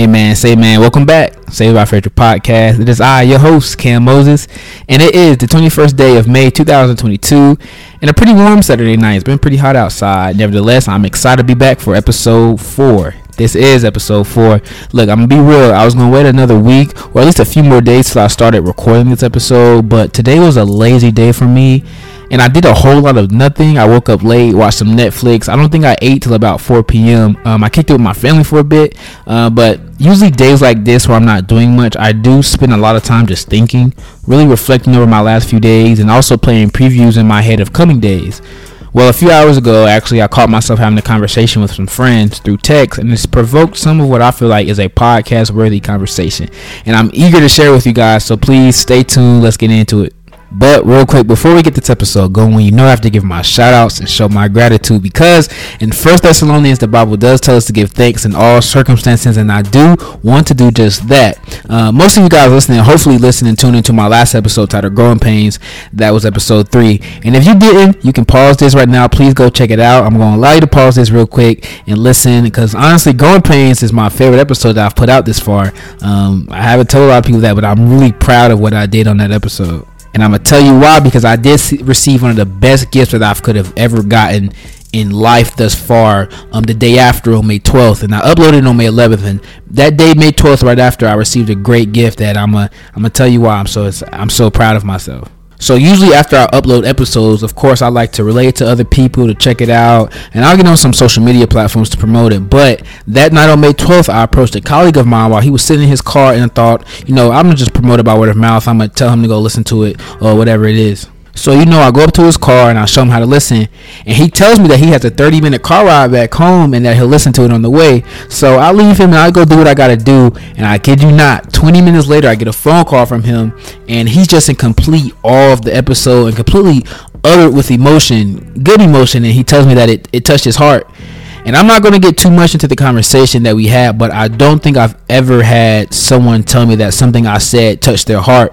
Hey man, say man, welcome back. Saved by Frazier Podcast. It is I, your host, Cam Moses, and it is the 21st day of May 2022, and a pretty warm Saturday night. It's been pretty hot outside. Nevertheless, I'm excited to be back for episode four. This is episode four. Look, I'm gonna be real. I was gonna wait another week or at least a few more days till I started recording this episode, but today was a lazy day for me and I did a whole lot of nothing. I woke up late, watched some Netflix. I don't think I ate till about 4 p.m. Um, I kicked it with my family for a bit, uh, but usually days like this where I'm not doing much, I do spend a lot of time just thinking, really reflecting over my last few days, and also playing previews in my head of coming days. Well, a few hours ago, actually, I caught myself having a conversation with some friends through text, and it's provoked some of what I feel like is a podcast worthy conversation. And I'm eager to share with you guys, so please stay tuned. Let's get into it. But real quick, before we get this episode going, you know I have to give my shout outs and show my gratitude because in First Thessalonians, the Bible does tell us to give thanks in all circumstances, and I do want to do just that. Uh, most of you guys listening, hopefully listening, tune into my last episode titled Growing Pains. That was episode three. And if you didn't, you can pause this right now. Please go check it out. I'm going to allow you to pause this real quick and listen because honestly, Growing Pains is my favorite episode that I've put out this far. Um, I haven't told a lot of people that, but I'm really proud of what I did on that episode. And I'm gonna tell you why because I did receive one of the best gifts that I could have ever gotten in life thus far. Um, the day after on May 12th, and I uploaded on May 11th, and that day, May 12th, right after, I received a great gift that I'm gonna I'm gonna tell you why I'm so I'm so proud of myself. So usually after I upload episodes, of course I like to relate to other people to check it out, and I'll get on some social media platforms to promote it. But that night on May 12th, I approached a colleague of mine while he was sitting in his car and thought, you know, I'm gonna just promote it by word of mouth. I'm gonna tell him to go listen to it or whatever it is. So you know, I go up to his car and I show him how to listen, and he tells me that he has a 30 minute car ride back home and that he'll listen to it on the way. So I leave him and I go do what I gotta do, and I kid you not, 20 minutes later I get a phone call from him, and he's just in complete awe of the episode and completely uttered with emotion, good emotion, and he tells me that it, it touched his heart. And I'm not going to get too much into the conversation that we had, but I don't think I've ever had someone tell me that something I said touched their heart.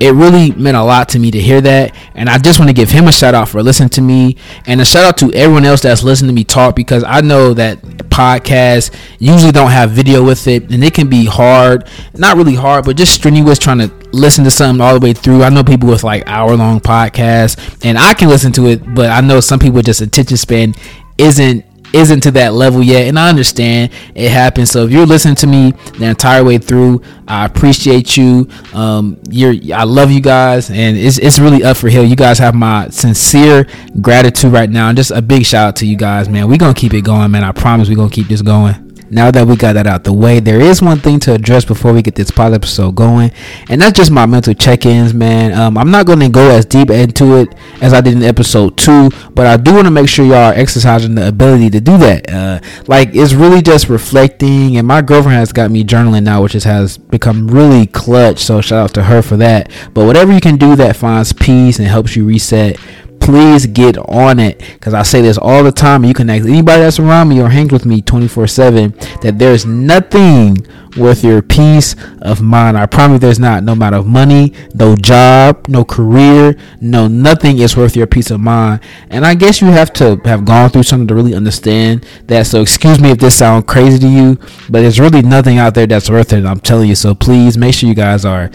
It really meant a lot to me to hear that and i just want to give him a shout out for listening to me and a shout out to everyone else that's listening to me talk because i know that podcasts usually don't have video with it and it can be hard not really hard but just strenuous trying to listen to something all the way through. I know people with like hour long podcasts and i can listen to it but i know some people just attention span isn't isn't to that level yet and i understand it happens. So if you're listening to me the entire way through i appreciate you. Um you're i love you guys and it's, it's really up for hill. You guys have my sincere gratitude right now and just a big shout out to you guys man. We're gonna keep it going man. I promise we're gonna keep this going now that we got that out the way, there is one thing to address before we get this pod episode going, and that's just my mental check-ins, man. Um, I'm not going to go as deep into it as I did in episode two, but I do want to make sure y'all are exercising the ability to do that. Uh, like it's really just reflecting, and my girlfriend has got me journaling now, which has become really clutch. So shout out to her for that. But whatever you can do that finds peace and helps you reset please get on it because I say this all the time. You can ask anybody that's around me or hangs with me 24 7 that there's nothing worth your peace of mind. I promise there's not. No amount of money, no job, no career, no nothing is worth your peace of mind. And I guess you have to have gone through something to really understand that. So excuse me if this sounds crazy to you, but there's really nothing out there that's worth it. I'm telling you. So please make sure you guys are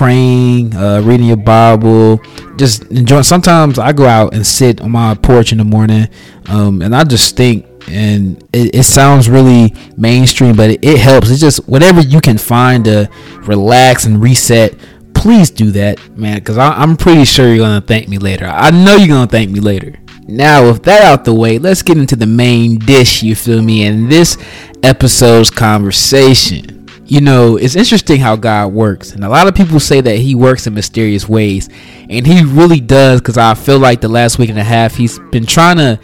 praying, uh, reading your Bible, just enjoying. Sometimes I go out and sit on my porch in the morning, um, and I just think, and it, it sounds really mainstream, but it, it helps. It's just whatever you can find to relax and reset. Please do that, man, because I'm pretty sure you're gonna thank me later. I know you're gonna thank me later. Now, with that out the way, let's get into the main dish, you feel me, in this episode's conversation you know, it's interesting how God works. And a lot of people say that he works in mysterious ways. And he really does because I feel like the last week and a half he's been trying to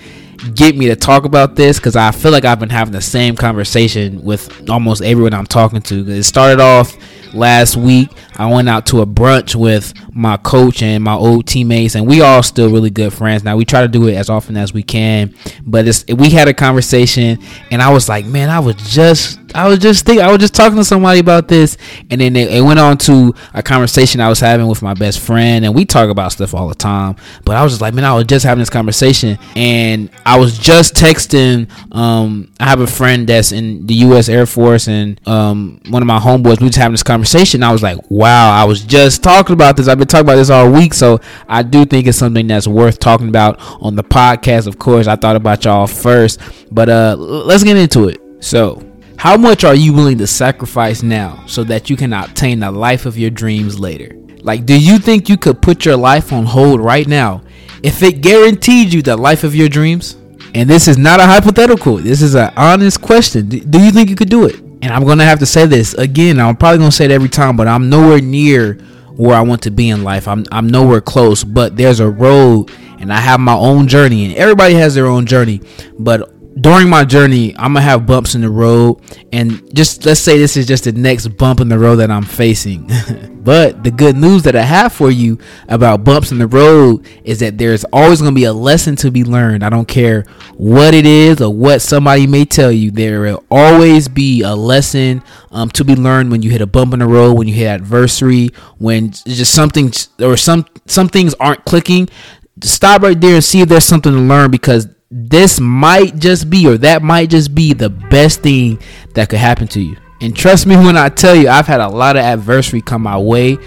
get me to talk about this because I feel like I've been having the same conversation with almost everyone I'm talking to. It started off last week. I went out to a brunch with my coach and my old teammates, and we all still really good friends. Now we try to do it as often as we can, but we had a conversation, and I was like, man, I was just I was just think I was just talking to somebody about this, and then it, it, went on to a conversation I was having with my best friend, and we talk about stuff all the time. But I was just like, man, I was just having this conversation, and I was just texting. Um, I have a friend that's in the U.S. Air Force, and um, one of my homeboys. We was having this conversation. I was like, wow, I was just talking about this. I've been talking about this all week, so I do think it's something that's worth talking about on the podcast. Of course, I thought about y'all first, but uh, let's get into it. So, how much are you willing to sacrifice now so that you can obtain the life of your dreams later? Like, do you think you could put your life on hold right now if it guaranteed you the life of your dreams? And this is not a hypothetical. This is an honest question. Do you think you could do it? And I'm going to have to say this again. I'm probably going to say it every time, but I'm nowhere near where I want to be in life. I'm I'm nowhere close, but there's a road and I have my own journey and everybody has their own journey. But during my journey, I'm gonna have bumps in the road, and just let's say this is just the next bump in the road that I'm facing. but the good news that I have for you about bumps in the road is that there's always gonna be a lesson to be learned. I don't care what it is or what somebody may tell you. There will always be a lesson um, to be learned when you hit a bump in the road, when you hit adversary, when just something or some some things aren't clicking. Stop right there and see if there's something to learn because this might just be or that might just be the best thing that could happen to you. And trust me when I tell you, I've had a lot of adversity come my way,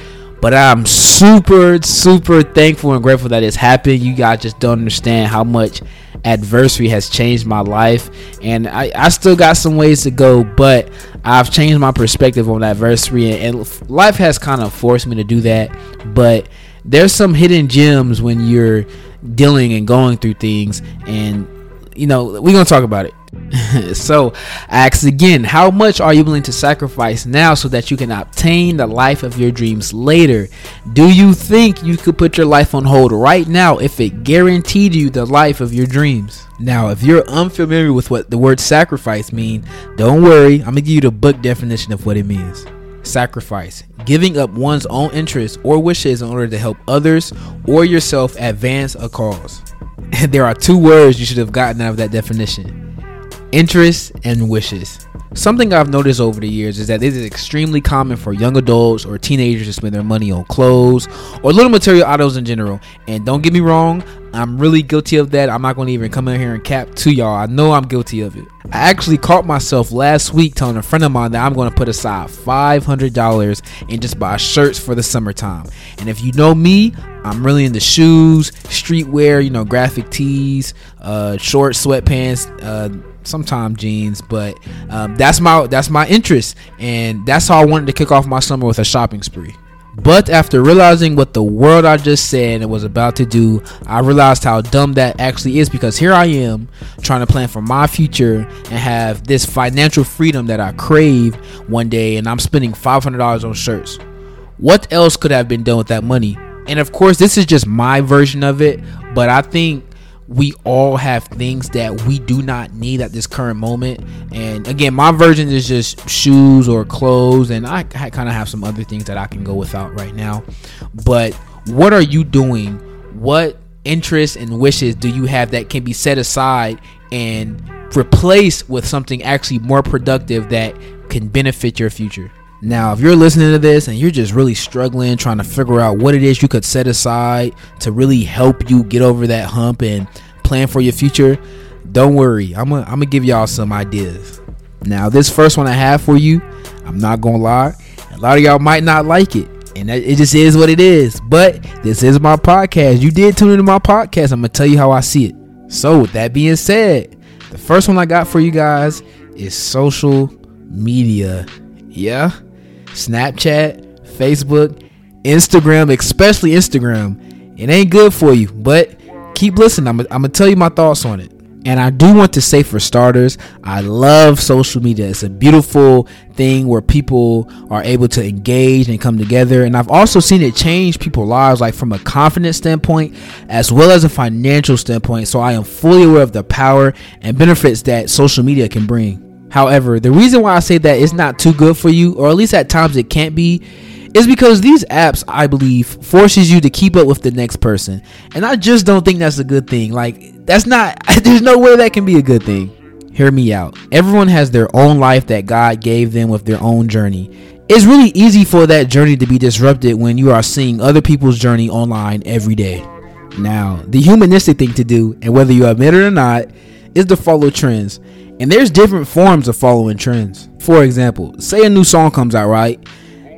but I'm super, super thankful and grateful that it's happened. You guys just don't understand how much adversity has changed my life. And I, I still got some ways to go, but I've changed my perspective on adversity. And, and life has kind of forced me to do that. But there's some hidden gems when you're dealing and going through things and you know we're gonna talk about it. So ask again how much are you willing to sacrifice now so that you can obtain the life of your dreams later? Do you think you could put your life on hold right now if it guaranteed you the life of your dreams? Now if you're unfamiliar with what the word sacrifice mean don't worry. I'm gonna give you the book definition of what it means sacrifice, giving up one's own interests or wishes in order to help others or yourself advance a cause. And there are two words you should have gotten out of that definition interests and wishes. Something I've noticed over the years is that it is extremely common for young adults or teenagers to spend their money on clothes or little material items in general. And don't get me wrong, I'm really guilty of that. I'm not going to even come in here and cap to y'all. I know I'm guilty of it. I actually caught myself last week telling a friend of mine that I'm going to put aside $500 and just buy shirts for the summertime. And if you know me, I'm really into shoes, streetwear, you know, graphic tees, uh, sweatpants, uh, sometimes jeans, but um, that's my that's my interest, and that's how I wanted to kick off my summer with a shopping spree. But after realizing what the world I just said and was about to do, I realized how dumb that actually is because here I am trying to plan for my future and have this financial freedom that I crave one day, and I'm spending $500 on shirts. What else could have been done with that money? And of course, this is just my version of it, but I think we all have things that we do not need at this current moment. And again, my version is just shoes or clothes, and I, kind of have some other things that I can go without right now. But what are you doing? What interests and wishes do you have that can be set aside and replaced with something actually more productive that can benefit your future? Now, if you're listening to this and you're just really struggling trying to figure out what it is you could set aside to really help you get over that hump and plan for your future, don't worry. I'm gonna I'm gonna give y'all some ideas. Now, this first one I have for you, I'm not gonna lie, a lot of y'all might not like it, and it just is what it is. But this is my podcast. You did tune into my podcast. I'm gonna tell you how I see it. So, with that being said, the first one I got for you guys is social media. Yeah Snapchat, Facebook, Instagram, especially Instagram. It ain't good for you, but keep listening. I'm, I'm gonna tell you my thoughts on it. And I do want to say, for starters, I love social media. It's a beautiful thing where people are able to engage and come together. And I've also seen it change people's lives, like from a confidence standpoint as well as a financial standpoint. So I am fully aware of the power and benefits that social media can bring. However, the reason why I say that it's not too good for you, or at least at times it can't be, is because these apps, I believe, forces you to keep up with the next person. And I just don't think that's a good thing. Like, that's not, there's no way that can be a good thing. hear me out. Everyone has their own life that God gave them with their own journey. It's really easy for that journey to be disrupted when you are seeing other people's journey online every day. Now, the humanistic thing to do, and whether you admit it or not, is to follow trends. And there's different forms of following trends. For example, say a new song comes out, right?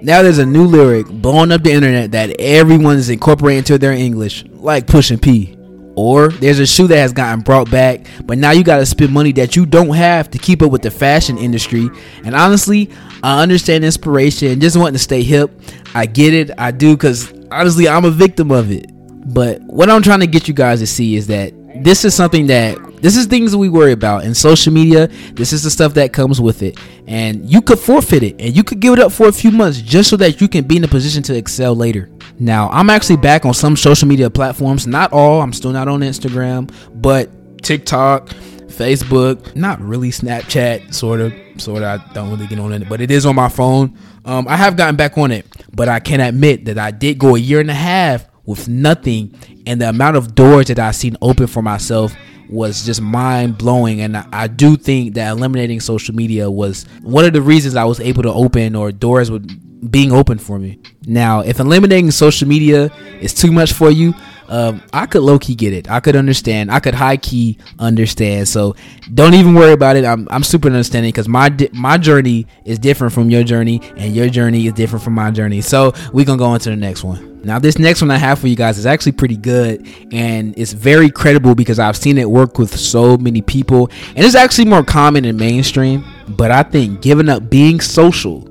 Now there's a new lyric blowing up the internet that everyone is incorporating into their English, like Pushin P. Or there's a shoe that has gotten brought back, but now you gotta spend money that you don't have to keep up with the fashion industry. And honestly, I understand inspiration, just wanting to stay hip. I get it, I do, because honestly, I'm a victim of it. But what I'm trying to get you guys to see is that this is something that this is things we worry about in social media. This is the stuff that comes with it, and you could forfeit it, and you could give it up for a few months just so that you can be in a position to excel later. Now, I'm actually back on some social media platforms. Not all. I'm still not on Instagram, but TikTok, Facebook, not really Snapchat, sort of, sort of. I don't really get on it, but it is on my phone. Um, I have gotten back on it, but I can admit that I did go a year and a half with nothing, and the amount of doors that I've seen open for myself was just mind blowing. And I do think that eliminating social media was one of the reasons I was able to open or doors were being open for me. Now, if eliminating social media is too much for you, um, I could low key get it. I could understand. I could high key understand. So don't even worry about it. I'm, I'm super understanding because my di- my journey is different from your journey, and your journey is different from my journey. So we gonna go on to the next one. Now, this next one I have for you guys is actually pretty good and it's very credible because I've seen it work with so many people and it's actually more common in mainstream. But I think giving up being social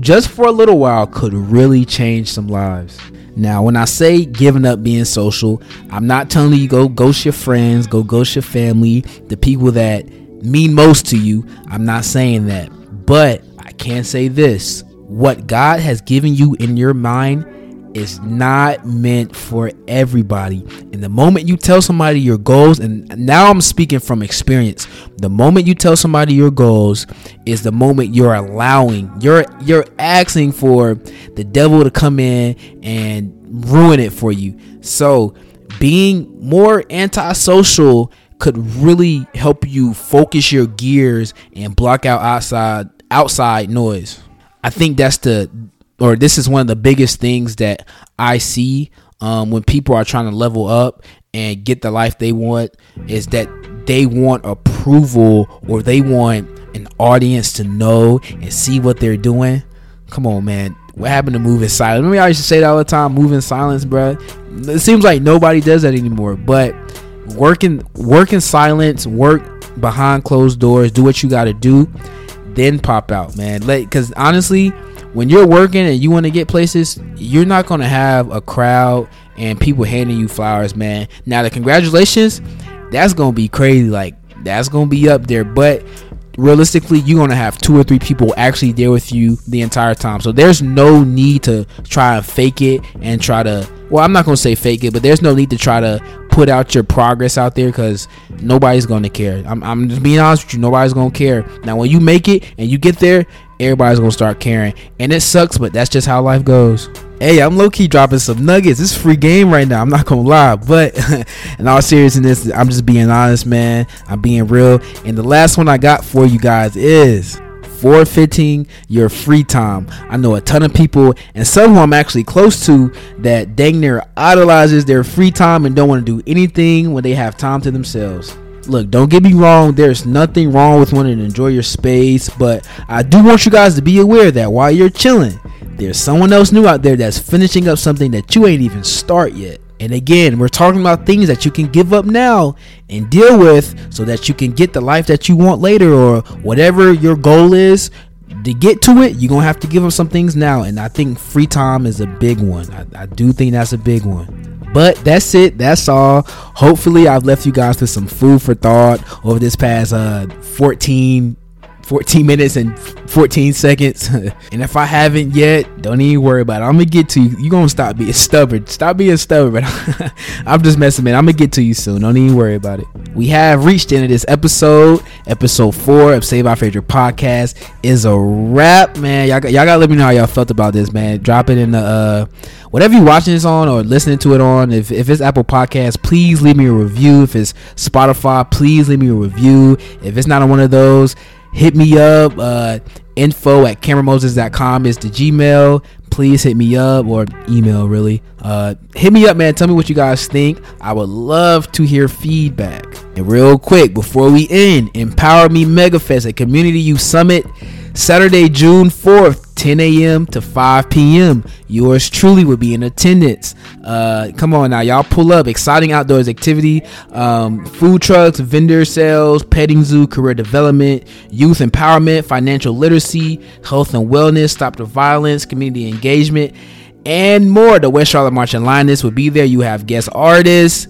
just for a little while could really change some lives. Now, when I say giving up being social, I'm not telling you go ghost your friends, go ghost your family, the people that mean most to you. I'm not saying that. But I can say this what God has given you in your mind is not meant for everybody. And the moment you tell somebody your goals, and now I'm speaking from experience, the moment you tell somebody your goals is the moment you're allowing, you're you're asking for the devil to come in and ruin it for you. So being more antisocial could really help you focus your gears and block out outside outside noise. I think that's the or this is one of the biggest things that I see um, when people are trying to level up and get the life they want is that they want approval or they want an audience to know and see what they're doing. Come on, man. What happened to moving silence? Remember, I used to say that all the time, moving silence, bro. It seems like nobody does that anymore. But working, work in silence, work behind closed doors, do what you got to do, then pop out, man. Like, because honestly, when you're working and you want to get places, you're not going to have a crowd and people handing you flowers, man. Now, the congratulations, that's going to be crazy. Like, that's going to be up there. But realistically, you're going to have two or three people actually there with you the entire time. So there's no need to try and fake it and try to, well, I'm not going to say fake it, but there's no need to try to put out your progress out there because nobody's going to care. I'm, I'm just being honest with you. Nobody's going to care. Now, when you make it and you get there, everybody's gonna start caring. And it sucks, but that's just how life goes. Hey, I'm low key dropping some nuggets. It's free game right now. I'm not gonna lie, but in all seriousness, I'm just being honest, man. I'm being real. And the last one I got for you guys is forfeiting your free time. I know a ton of people, and some who I'm actually close to, that dang near idolizes their free time and don't want to do anything when they have time to themselves look, don't get me wrong. There's nothing wrong with wanting to enjoy your space, but I do want you guys to be aware that while you're chilling, there's someone else new out there that's finishing up something that you ain't even start yet. And again, we're talking about things that you can give up now and deal with so that you can get the life that you want later or whatever your goal is. To get to it, you're to have to give up some things now. And I think free time is a big one. I, I do think that's a big one. But that's it. That's all. Hopefully, I've left you guys with some food for thought over this past uh 14 14 minutes and 14 seconds. and if I haven't yet, don't even worry about it. I'm gonna get to you. You're gonna stop being stubborn. Stop being stubborn. I'm just messing, man. I'm gonna get to you soon. Don't even worry about it. We have reached the end of this episode. Episode four of Saved by Frazier Podcast is a wrap, man. Y'all, y'all gotta let me know how y'all felt about this, man. Drop it in the uh, whatever you watching this on or listening to it on. If, if it's Apple Podcast, please leave me a review. If it's Spotify, please leave me a review. If it's not on one of those, hit me up. Uh, info at cameronmoses.com is the Gmail. Please hit me up or email really. Uh, hit me up, man. Tell me what you guys think. I would love to hear feedback. And real quick, before we end, Empower Me Megafest, a community youth summit Saturday, June 4th, 10 a.m. to 5 p.m. Yours truly will be in attendance. Uh, come on now, y'all pull up. Exciting outdoors activity, um, food trucks, vendor sales, petting zoo, career development, youth empowerment, financial literacy, health and wellness, stop the violence, community engagement, and more. The West Charlotte Marching Lioness will be there. You have guest artists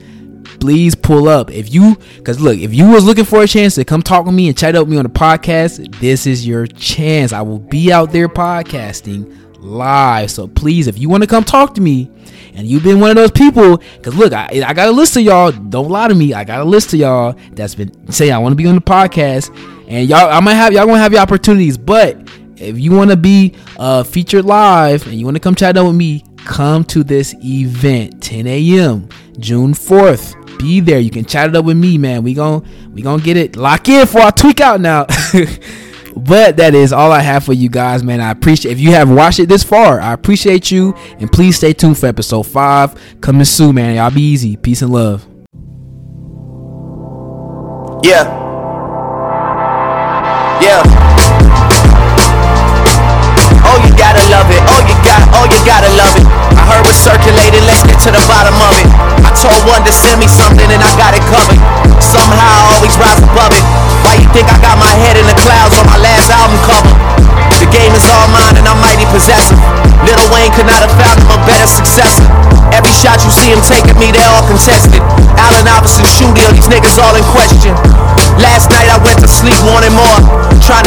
please pull up. If you because look if you was looking for a chance to come talk with me and chat up with me on the podcast this is your chance. I will be out there podcasting live. So please if you want to come talk to me and you've been one of those people because look I, I got a list of y'all. Don't lie to me. I got a list of y'all that's been saying i want to be on the podcast and y'all i might have y'all gonna have your opportunities. But if you want to be uh, featured live and you want to come chat up with me come to this event 10 a.m june 4th be there. You can chat it up with me, man. We gon' we gonna get it lock in for our tweak out now. but that is all I have for you guys, man. I appreciate if you have watched it this far. I appreciate you, and please stay tuned for episode five coming soon, man. Y'all be easy. Peace and love. Yeah. Yeah. Oh, you gotta love it. Oh, you got. Oh, you gotta love it. I heard what's circulating. Let's get to the bottom of it. I told one to send me something and I got it covered. Somehow I always rise above it. Why you think I got my head in the clouds on my last album cover? The game is all mine and I'm mighty possessive. Lil Wayne could not have found him a better successor. Every shot you see him taking me, they're all contested. Allen Iverson, Shooter, these niggas all in question. Last night I went to sleep wanting more. Trying to